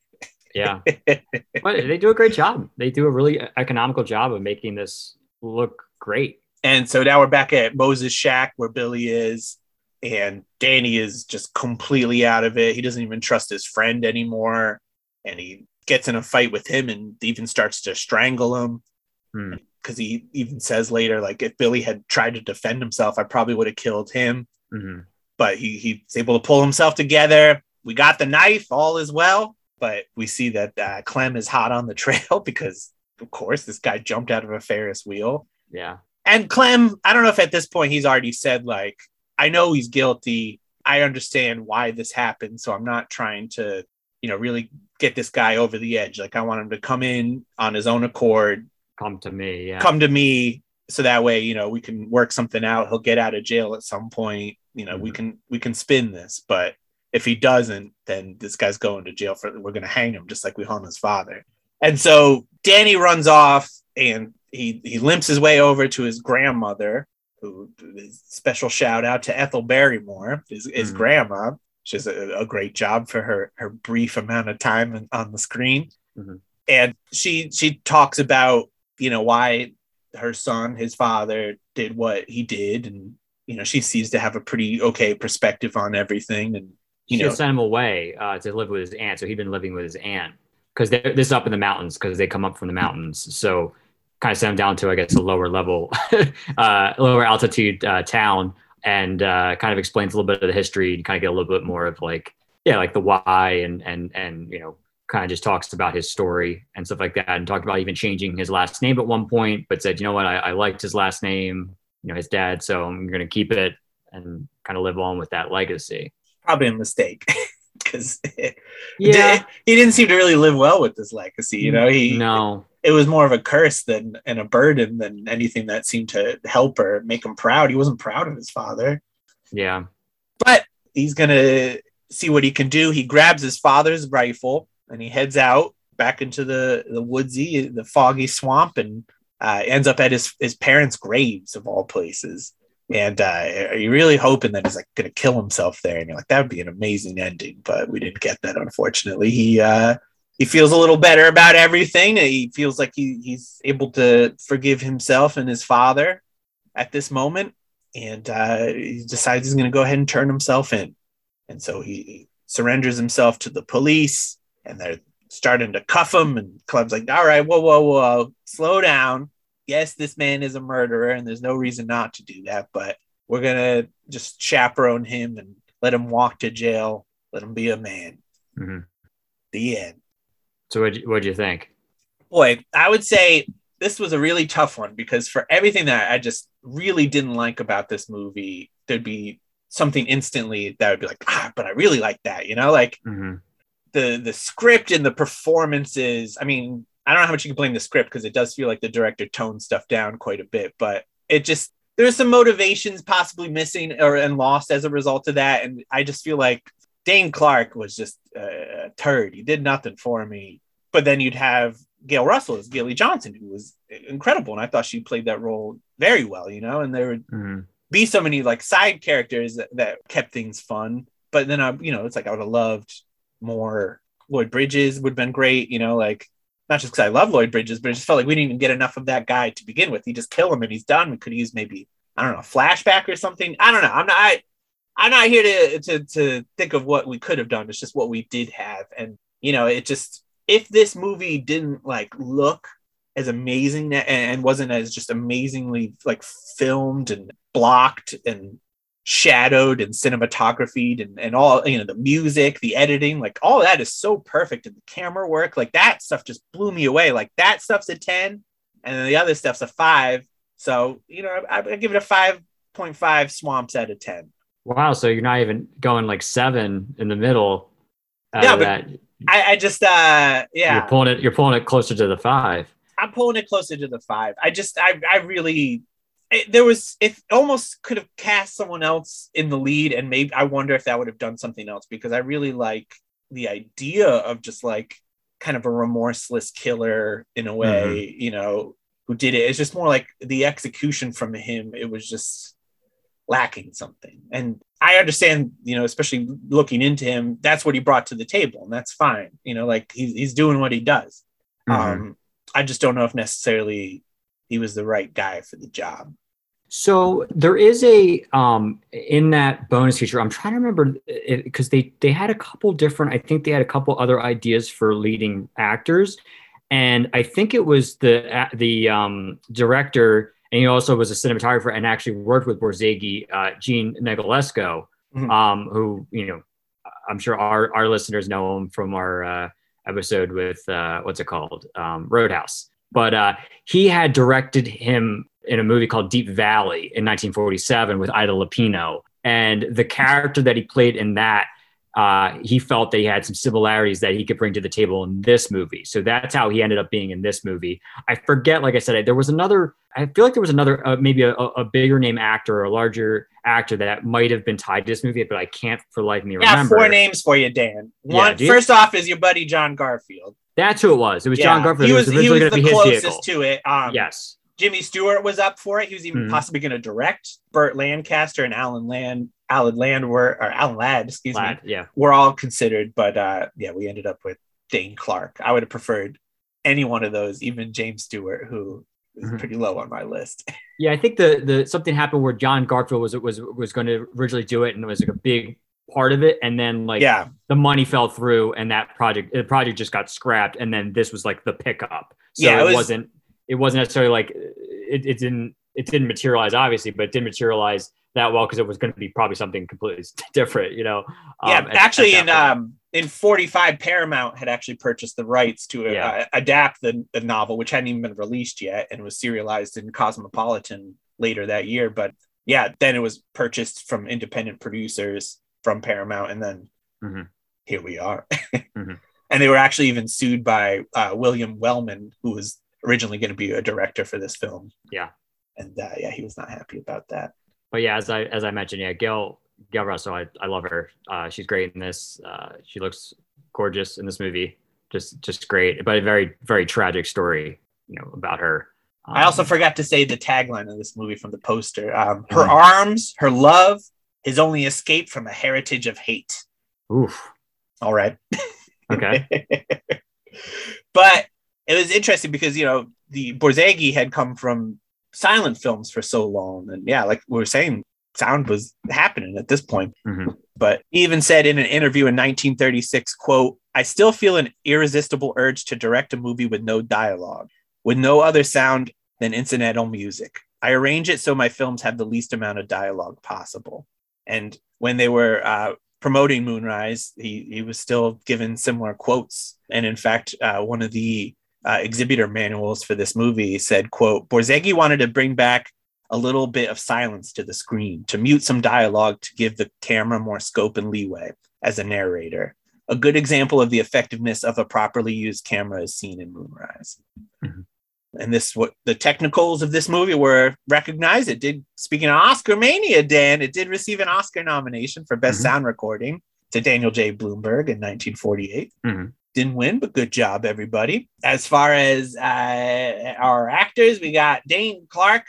yeah. but they do a great job. They do a really economical job of making this look great. and so now we're back at Moses' shack where Billy is, and Danny is just completely out of it. He doesn't even trust his friend anymore, and he gets in a fight with him and even starts to strangle him. Hmm. Because he even says later, like, if Billy had tried to defend himself, I probably would have killed him. hmm but he he's able to pull himself together. We got the knife, all is well. But we see that uh, Clem is hot on the trail because, of course, this guy jumped out of a Ferris wheel. Yeah, And Clem, I don't know if at this point he's already said like, I know he's guilty. I understand why this happened, so I'm not trying to, you know, really get this guy over the edge. Like I want him to come in on his own accord, come to me. Yeah, come to me so that way you know we can work something out he'll get out of jail at some point you know we Mhm. can we can spin this but if he doesn't then this guy's going to jail for we're going to hang him just like we hung his father and so danny runs off and he he limps his way over to his grandmother who special shout out to ethel barrymore his, his Mhm. grandma she's a, a great job for her her brief amount of time on- the screen Mhm. and she she talks about you know why her son his father did what he did and you know she seems to have a pretty okay perspective on everything and you she know sent him away uh, to live with his aunt. So he'd been living with his aunt because this is up in the mountains because they come up from the mountains. So kind of sent him down to I guess a lower level, uh, lower altitude uh, town, and uh, kind of explains a little bit of the history and kind of get a little bit more of like yeah, like the why and and and you know kind of just talks about his story and stuff like that, and talked about even changing his last name at one point, but said, you know what, I, I liked his last name, you know, his dad, so I'm going to keep it and kind of live on with that legacy. Probably a mistake because Yeah, he didn't seem to really live well with this legacy. You know, he no, it was more of a curse than and a burden than anything that seemed to help or make him proud. He wasn't proud of his father, yeah, but he's gonna see what he can do. He grabs his father's rifle and he heads out back into the the woodsy, the foggy swamp, and uh, ends up at his his parents' graves of all places. And uh, are you really hoping that he's like going to kill himself there? And you're like, that would be an amazing ending, but we didn't get that, unfortunately. He uh, he feels a little better about everything. He feels like he, he's able to forgive himself and his father at this moment, and uh, he decides he's going to go ahead and turn himself in. And so he surrenders himself to the police, and they're starting to cuff him. And Club's like, "All right, whoa, whoa, whoa, slow down. Yes, this man is a murderer, and there's no reason not to do that. But we're gonna just chaperone him and let him walk to jail. Let him be a man." Mhm. The end. So what what'd you think? boy, I would say this was a really tough one because for everything that I just really didn't like about this movie, there'd be something instantly that would be like, ah, but I really like that, you know, like hmm the the script and the performances. I mean, I don't know how much you can blame the script because it does feel like the director toned stuff down quite a bit, but it just there's some motivations possibly missing or and lost as a result of that, and I just feel like Dane Clark was just a turd. He did nothing for me. But then you'd have Gail Russell as Gilly Johnson, who was incredible, and I thought she played that role very well, you know. And there would hmm be so many like side characters that, that kept things fun. But then I, you know, it's like I would have loved more. Lloyd Bridges would have been great, you know, like not just because I love Lloyd Bridges, but it just felt like we didn't even get enough of that guy to begin with. You just kill him and he's done. We could use maybe I don't know a flashback or something. I don't know. I'm not. I, I'm not here to to to think of what we could have done. It's just what we did have, and you know, it just if this movie didn't like look as amazing and- wasn't as just amazingly like filmed and blocked and shadowed and cinematography and, and all you know the music the editing like all that is so perfect and the camera work like that stuff just blew me away. Like that stuff's a 10 and then the other stuff's a 5 so you know i, I give it a 5.5 swamps out of 10 Wow, so you're not even going like seven in the middle. out Yeah, that. i, I just uh yeah You're pulling it. You're pulling it closer to the five. I'm pulling it closer to the five. I just, I, I really, it, there was, if almost could have cast someone else in the lead, and maybe I wonder if that would have done something else because I really like the idea of just like kind of a remorseless killer in a way, you know, who did it. It's just more like the execution from him. It was just lacking something, and I understand, you know, especially looking into him, that's what he brought to the table, and that's fine. You know, like he's he's doing what he does. Mhm. Um, I just don't know if necessarily he was the right guy for the job. So there is a um in that bonus feature. I'm trying to remember because they they had a couple different. I think they had a couple other ideas for leading actors, and I think it was the the um, director, and he also was a cinematographer and actually worked with Borzage, uh, Jean Negulesco, Mhm. um, who you know I'm sure our our listeners know him from our uh, episode with uh, what's it called um, Roadhouse. But uh, he had directed him in a movie called Deep Valley in 1947 with Ida Lupino, and the character that he played in that. Uh, he felt that he had some similarities that he could bring to the table in this movie. So that's how he ended up being in this movie. I forget, like I said, there was another, I feel like there was another, uh, maybe a, a bigger name actor or a larger actor that might have been tied to this movie, but I can't for life of me Yeah, remember. four names for you, Dan. Yeah, One you? first off is your buddy John Garfield. That's who it was. It was Yeah, John Garfield. He was, was, he was the be closest vehicle. to it. Um, yes. Jimmy Stewart was up for it. He was even Mhm. possibly going to direct. Burt Lancaster and Alan Land, Alan Land were, or Alan Ladd, excuse me, yeah. were all considered. But uh, yeah, we ended up with Dane Clark. I would have preferred any one of those, even James Stewart, who is Mhm. pretty low on my list. Yeah, I think the the something happened where John Garfield was was was going to originally do it and it was like a big part of it, and then like yeah, the money fell through and that project the project just got scrapped, and then this was like the pickup. So Yeah, it it, was- was, not it wasn't necessarily like it, it didn't it didn't materialize, obviously, but it didn't materialize that well because it was going to be probably something completely different, you know. yeah, Um, actually, at in um, in '45, Paramount had actually purchased the rights to uh, adapt the, the novel, which hadn't even been released yet, and was serialized in Cosmopolitan later that year. But yeah, then it was purchased from independent producers from Paramount, and then Mhm. here we are. Mhm. And they were actually even sued by uh, William Wellman, who was originally going to be a director for this film. Yeah. and uh, yeah, he was not happy about that. but yeah, as I as I mentioned, yeah, Gail Gail Russell, I, I love her. Uh, she's great in this. Uh, she looks gorgeous in this movie. Just just great, but a very very tragic story, you know, about her. I also Um, forgot to say the tagline of this movie from the poster. Um, her Mhm. arms, her love, his only escape from a heritage of hate. oof. All right. Okay. but it was interesting because, you know, the Borzage had come from silent films for so long. And yeah, like we were saying, sound was happening at this point. Mhm. But he even said in an interview in 1936, quote, I still feel an irresistible urge to direct a movie with no dialogue, with no other sound than incidental music. I arrange it so my films have the least amount of dialogue possible. And when they were uh, promoting Moonrise, he, he was still given similar quotes. And in fact, uh, one of the uh, exhibitor manuals for this movie said, quote, Borzage wanted to bring back a little bit of silence to the screen, to mute some dialogue to give the camera more scope and leeway as a narrator. A good example of the effectiveness of a properly used camera is seen in Moonrise. Mhm. And this what the technicals of this movie were recognized. It did speaking of Oscar Mania, Dan, it did receive an Oscar nomination for Best Mhm. Sound Recording to Daniel J. Bloomberg in 1948 Mhm. Didn't win, but good job, everybody. As far as uh, our actors, we got Dane Clark,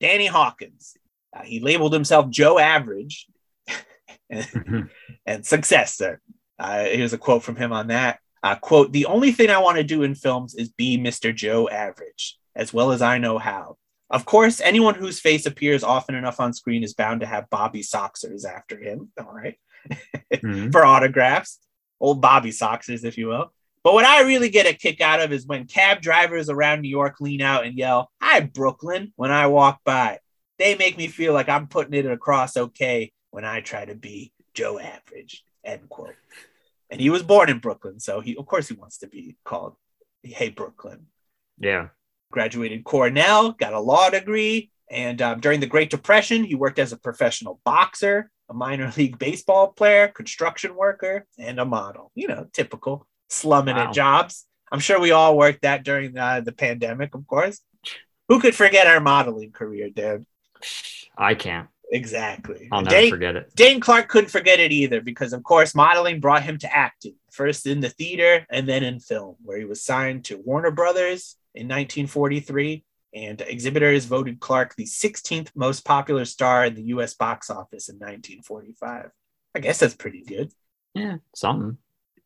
Danny Hawkins. Uh, he labeled himself Joe Average and, Mhm. and successor. Uh, here's a quote from him on that. Uh, quote, the only thing I want to do in films is be Mr. Joe Average, as well as I know how. Of course, anyone whose face appears often enough on screen is bound to have Bobby Soxers after him. All right Mhm. for autographs, old Bobby Soxers, if you will. But what I really get a kick out of is when cab drivers around New York lean out and yell, Hi, Brooklyn, when I walk by. They make me feel like I'm putting it across okay when I try to be Joe Average. End quote. And he was born in Brooklyn, so he, of course, he wants to be called Hey, Brooklyn Yeah. graduated Cornell, got a law degree, and um, during the Great Depression, he worked as a professional boxer, a minor league baseball player, construction worker, and a model. You know, typical slumming Wow. at jobs. I'm sure we all worked that during uh, the pandemic, of course. Who could forget our modeling career, Dan? I can't. Exactly. I'll never Dane- forget it. Dane Clark couldn't forget it either because, of course, modeling brought him to acting, first in the theater and then in film, where he was signed to Warner Brothers in 1943. And exhibitors voted Clark the 16th most popular star in the US box office in 1945. I guess that's pretty good. Yeah. Something.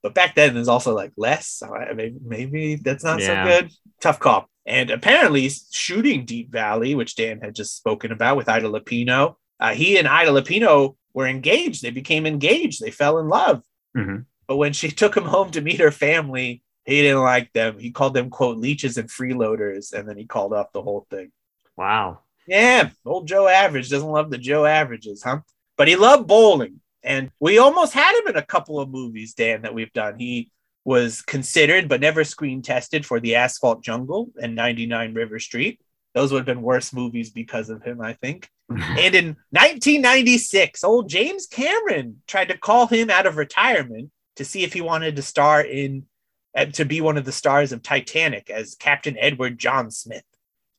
But back then, there's also like less. So I, maybe, maybe that's not Yeah. so good. Tough call. And apparently, shooting Deep Valley, which Dan had just spoken about with Ida Lupino, uh, he and Ida Lupino were engaged. They became engaged. They fell in love. Mhm. But when she took him home to meet her family, he didn't like them. He called them, quote, leeches and freeloaders. And then he called off the whole thing. Wow. Yeah, old Joe Average doesn't love the Joe Averages, huh? But he loved bowling. And we almost had him in a couple of movies, Dan, that we've done. He was considered but never screen tested for The Asphalt Jungle and 99 River Street. Those would have been worse movies because of him, I think. And in 1996, old James Cameron tried to call him out of retirement to see if he wanted to star in, uh, to be one of the stars of Titanic as Captain Edward John Smith.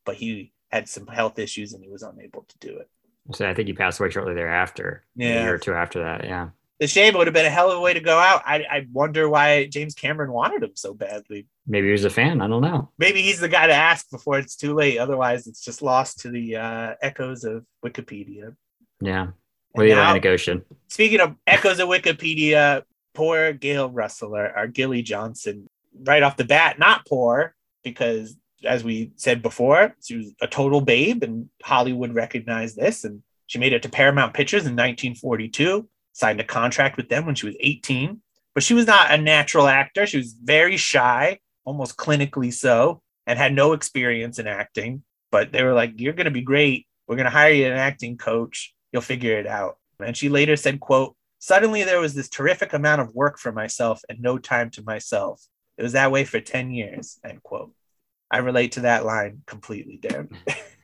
But he had some health issues and he was unable to do it. so I think he passed away shortly thereafter. A Yeah. year or two after that. Yeah. The shame it would have been a hell of a way to go out. I, I wonder why James Cameron wanted him so badly. Maybe he was a fan. I don't know. Maybe he's the guy to ask before it's too late. Otherwise, it's just lost to the uh, echoes of Wikipedia. Yeah. And Or the Atlantic Ocean. Speaking of echoes of Wikipedia, poor Gail Russell, our, our Gilly Johnson, right off the bat, not poor, because as we said before, she was a total babe, and Hollywood recognized this. And she made it to Paramount Pictures in 1942, signed a contract with them when she was 18. But she was not a natural actor. She was very shy, almost clinically so, and had no experience in acting. but they were like, "You're going to be great. We're going to hire you an acting coach. You'll figure it out." And she later said, "quote Suddenly there was this terrific amount of work for myself and no time to myself. It was that way for 10 years." End quote. I relate to that line completely, Dan.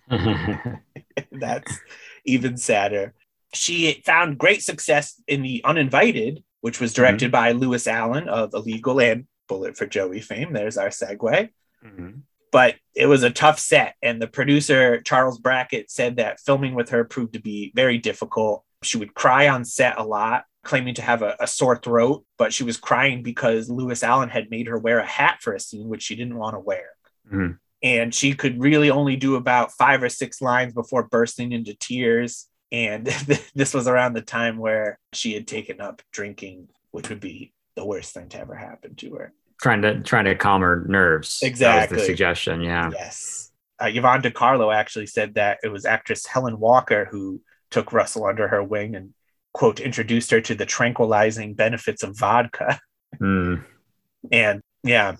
That's even sadder. She found great success in The Uninvited, which was directed mm-hmm. by Lewis Allen of Illegal and Bullet for Joey fame. There's our segue. Mm-hmm. But it was a tough set. And the producer, Charles Brackett, said that filming with her proved to be very difficult. She would cry on set a lot, claiming to have a, a sore throat, but she was crying because Lewis Allen had made her wear a hat for a scene, which she didn't want to wear. Mm-hmm. And she could really only do about five or six lines before bursting into tears. And this was around the time where she had taken up drinking, which would be the worst thing to ever happen to her. Trying to trying to calm her nerves. Exactly. the suggestion. Yeah. Yes. Uh, Yvonne De Carlo actually said that it was actress Helen Walker who took Russell under her wing and quote introduced her to the tranquilizing benefits of vodka. Mm. And yeah,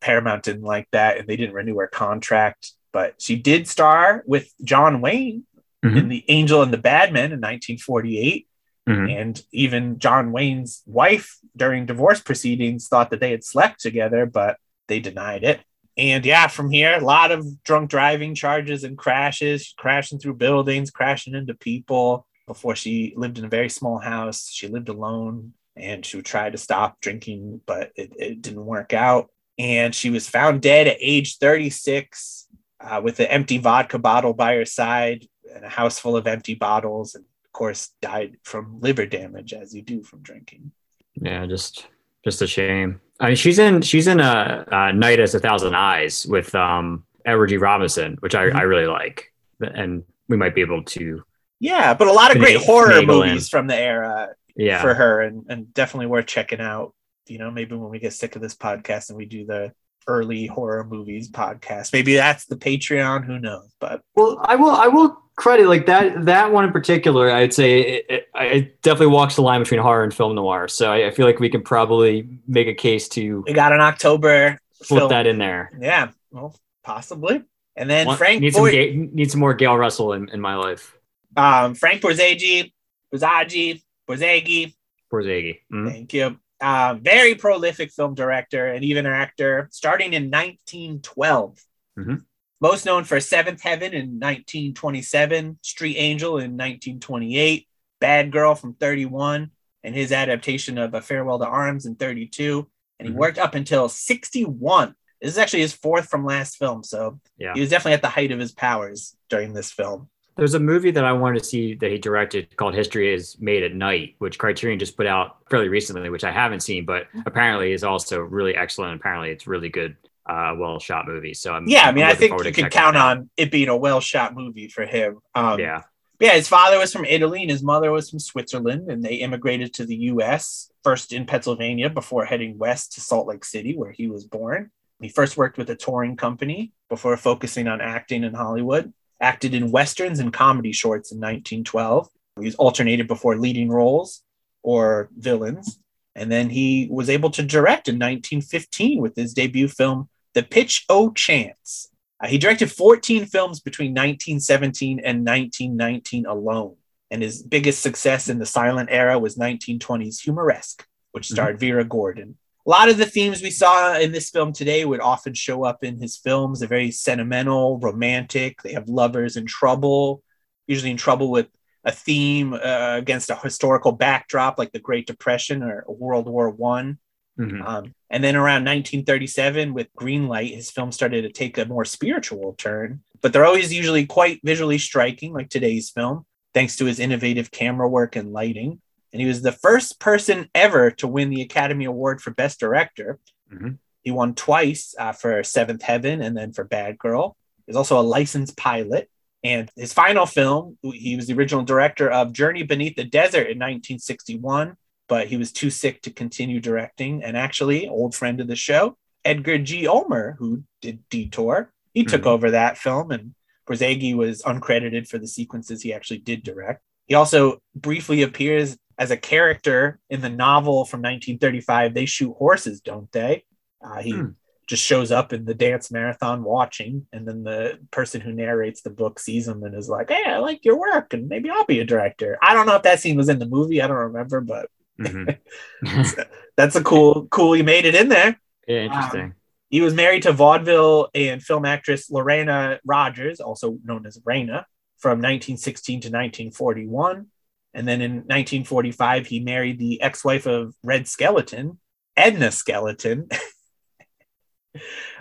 Paramount didn't like that and they didn't renew her contract. But she did star with John Wayne mm-hmm. in The Angel and the Badman in 1948. Mm-hmm. And even John Wayne's wife during divorce proceedings thought that they had slept together, but they denied it. And yeah, from here, a lot of drunk driving charges and crashes, crashing through buildings, crashing into people. Before she lived in a very small house, she lived alone and she would try to stop drinking, but it, it didn't work out. And she was found dead at age 36 uh, with an empty vodka bottle by her side and a house full of empty bottles and of course died from liver damage as you do from drinking. Yeah just just a shame. I mean she's in she's in a, a Night Has a Thousand Eyes with um edward g. Robinson which i, mm-hmm. I really like. And we might be able to yeah but a lot of great horror movies in. from the era yeah for her and, and definitely worth checking out you know, maybe when we get sick of this podcast and we do the early horror movies podcast, maybe that's the Patreon. Who knows? But well, I will. I will credit like that. That one in particular, I'd say it, it, it definitely walks the line between horror and film noir. So I, I, feel like we can probably make a case to. We got an October. Flip film. that in there. Yeah, well, possibly. And then One, Frank needs some, need some more Gail Russell in, in my life. Um, Frank Borzage, Borzage, Borzage. Borzage. Mm-hmm. Thank you. Uh, very prolific film director and even actor, starting in 1912. Mm-hmm. Most known for Seventh Heaven in 1927, Street Angel in 1928, Bad Girl from 31, and his adaptation of A Farewell to Arms in 32. And he mm-hmm. worked up until 61. This is actually his fourth from last film. So yeah. he was definitely at the height of his powers during this film. There's a movie that I wanted to see that he directed called History is Made at Night, which Criterion just put out fairly recently, which I haven't seen, but apparently is also really excellent. Apparently, it's really good, uh, well shot movie. So I'm yeah, I mean, I think you can count on it being a well shot movie for him. Um, yeah, yeah. His father was from Italy and his mother was from Switzerland, and they immigrated to the U.S. first in Pennsylvania before heading west to Salt Lake City, where he was born. He first worked with a touring company before focusing on acting in Hollywood acted in westerns and comedy shorts in 1912. He was alternated before leading roles or villains. And then he was able to direct in 1915 with his debut film, The Pitch O Chance. Uh, he directed 14 films between 1917 and 1919 alone. And his biggest success in the silent era was 1920's Humoresque, which starred mm-hmm. Vera Gordon a lot of the themes we saw in this film today would often show up in his films. They're very sentimental, romantic. They have lovers in trouble, usually in trouble with a theme uh, against a historical backdrop like the Great Depression or World War One. Mm-hmm. Um, and then around 1937, with Greenlight, his film started to take a more spiritual turn. But they're always usually quite visually striking, like today's film, thanks to his innovative camera work and lighting and he was the first person ever to win the Academy Award for Best Director. Mm-hmm. He won twice uh, for Seventh Heaven and then for Bad Girl. He's also a licensed pilot. And his final film, he was the original director of Journey Beneath the Desert in 1961, but he was too sick to continue directing. And actually, old friend of the show, Edgar G. Ulmer, who did Detour, he mm-hmm. took over that film, and Borzage was uncredited for the sequences he actually did direct. He also briefly appears as a character in the novel from 1935. They shoot horses, don't they? Uh, he hmm. just shows up in the dance marathon watching, and then the person who narrates the book sees him and is like, "Hey, I like your work, and maybe I'll be a director." I don't know if that scene was in the movie. I don't remember, but Mhm. that's a cool, cool. He made it in there. yeah, interesting. He was married to vaudeville and film actress Lorena Rogers, also known as Raina, from 1916 to 1941. And then in 1945, he married the ex wife of Red Skeleton, Edna Skeleton.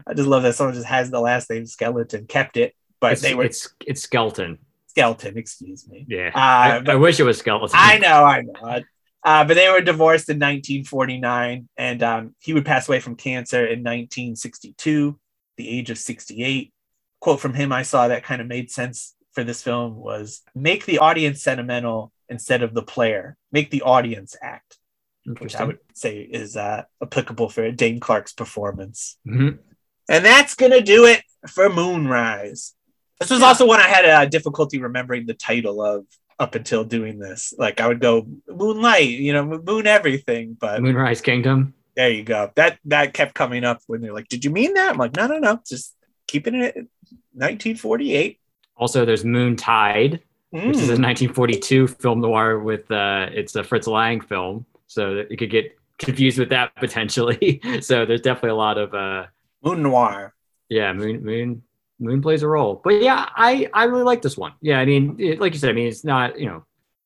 I just love that someone just has the last name Skeleton, kept it, but it's, they were it's it's skeleton. Skeleton, excuse me. Yeah, Uh, I, but- I wish it was skeleton. I know, I know. Uh, but they were divorced in 1949, and um, he would pass away from cancer in 1962, the age of 68. Quote from him I saw that kind of made sense for this film was make the audience sentimental instead of the player. Make the audience act, which I would say is uh, applicable for Dane Clark's performance. Mhm. And that's going to do it for Moonrise. This was also one I had a difficulty remembering the title of up until doing this. Like I would go Moonlight, you know, Moon everything, but Moonrise Kingdom. there you go. That that kept coming up when they're like, "Did you mean that?" I'm like, "No, no, no. Just keeping it at 1948." Also, there's Moon Tide, which is a Mm. 1942 film noir with uh, it's a Fritz Lang film, so that you could get confused with that potentially. so there's definitely a lot of uh, Moon Noir. yeah, Moon Moon Moon plays a role. But yeah, I I really like this one. Yeah, I mean, it, like you said, I mean, it's not you know,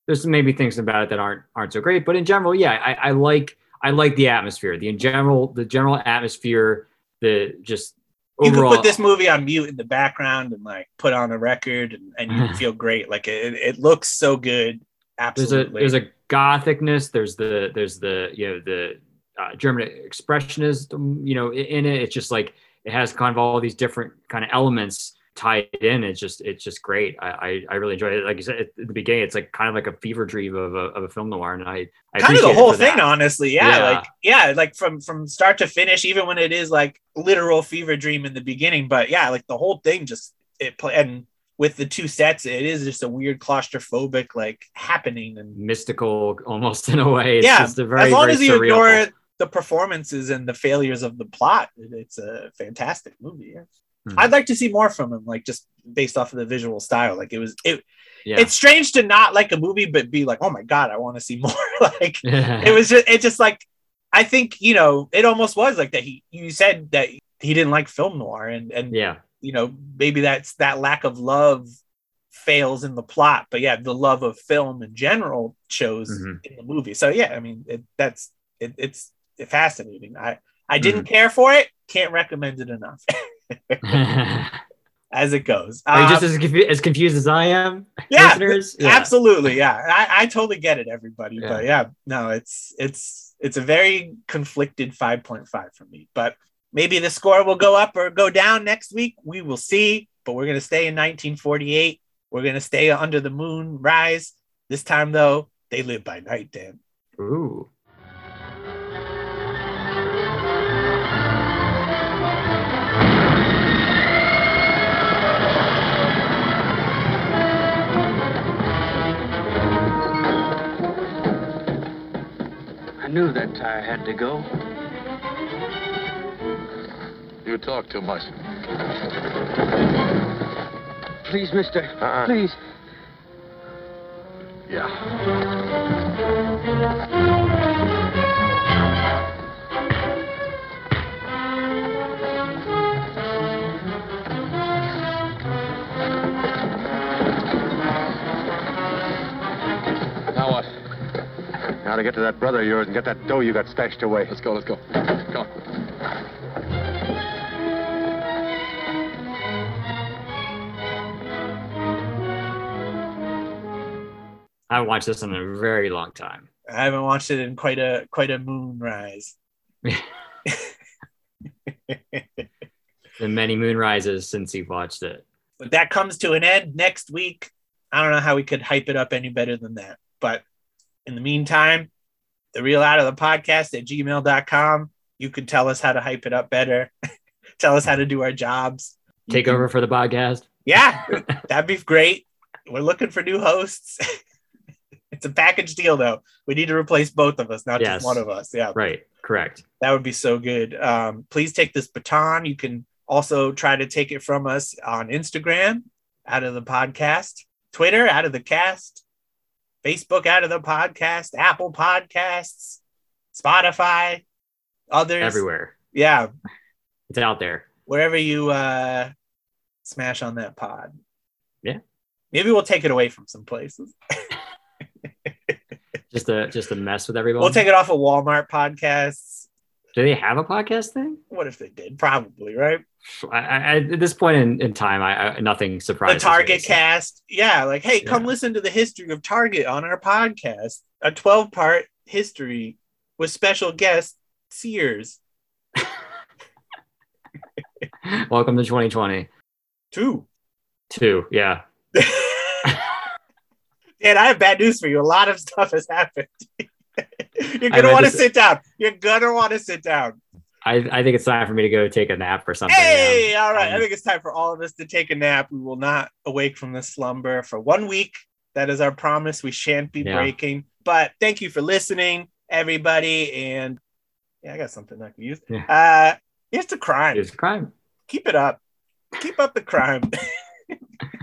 there's maybe things about it that aren't aren't so great, but in general, yeah, I, I like I like the atmosphere, the in general the general atmosphere, the just You could put this movie on mute in the background and like put on a record, and, and you feel great. Like it, it looks so good. there's a Absolutely. there's a gothicness there's the there's the you know the uh, german expressionism you know in it it's just like it has kind of all these different kind of elements tied in it's just it's just great i i, I really enjoy it like you said at the beginning it's like kind of like a fever dream of a, of a film noir and i, I kind of the whole thing that. honestly yeah, Yeah. like yeah like from from start to finish even when it is like literal fever dream in the beginning but yeah like the whole thing just it play and with the two sets it is just a weird claustrophobic like happening and mystical almost in a way it's Yeah, just a very as long very as you surreal ignore film. the performances and the failures of the plot it's a fantastic movie yeah. Mhm. i'd like to see more from him like just based off of the visual style like it was it yeah it's strange to not like a movie but be like oh my god i want to see more like it was just it just like I think you know it almost was like that. He you said that he didn't like film noir, and and yeah you know maybe that's that lack of love fails in the plot, but yeah, the love of film in general shows Mhm. in the movie. So yeah, I mean it, that's it, it's fascinating. I I didn't care for it. Can't recommend it enough. as it goes. are you Um, just as, confu- as confused as i am yeah, listeners Yeah. absolutely yeah I, I totally get it everybody Yeah. but yeah no it's it's it's a very conflicted 5.5 for me but maybe the score will go up or go down next week we will see but we're going to stay in 1948 we're going to stay under the moon rise this time though they live by night dan Ooh. I knew that tire had to go. You talk too much. Please, mister. Uh-uh. Please. Yeah. Now to get to that brother of yours and get that dough you got stashed away. Let's go, let's go. Come on. I haven't watched this in a very long time. i haven't watched it in quite a quite a moonrise The many moonrises since you've watched it. but that comes to an end next week. I don't know how we could hype it up any better than that. But in the meantime, the real out of the podcast at gmail.com. You could tell us how to hype it up better. tell us how to do our jobs. Take can- over for the podcast. Yeah, that'd be great. We're looking for new hosts. It's a package deal, though. We need to replace both of us, not Yes. just one of us. Yeah, Right. Correct. that would be so good. Um, please take this baton. You can also try to take it from us on Instagram, out of the podcast, Twitter, out of the cast, Facebook, out of the podcast, Apple Podcasts, Spotify, others. Everywhere. Yeah, It's out there. wherever you uh, smash on that pod. Yeah. Maybe we'll take it away from some places. Just a just a mess with everyone. We'll take it off of Walmart podcasts. Do they have a podcast thing? What if they did? Probably, right? I, I, at this point in, in time, I, I nothing The surprises Target me. cast. Yeah, like, hey, come Yeah. listen to the history of Target on our podcast. A 12 part history with special guest Sears. Welcome to 2020. Two. Two. Yeah. and I have bad news for you. A lot of stuff has happened. You're gonna want to sit down. You're gonna want to sit down. I, I think it's time for me to go take a nap or something. Hey, yeah. all right. I Um, think it's time for all of us to take a nap. We will not awake from this slumber for one week. That is our promise. We shan't be Yeah. breaking. But thank you for listening, everybody. And yeah, I got something I can use. Yeah. Uh, here's the crime. It's a crime. Keep it up. Keep up the crime.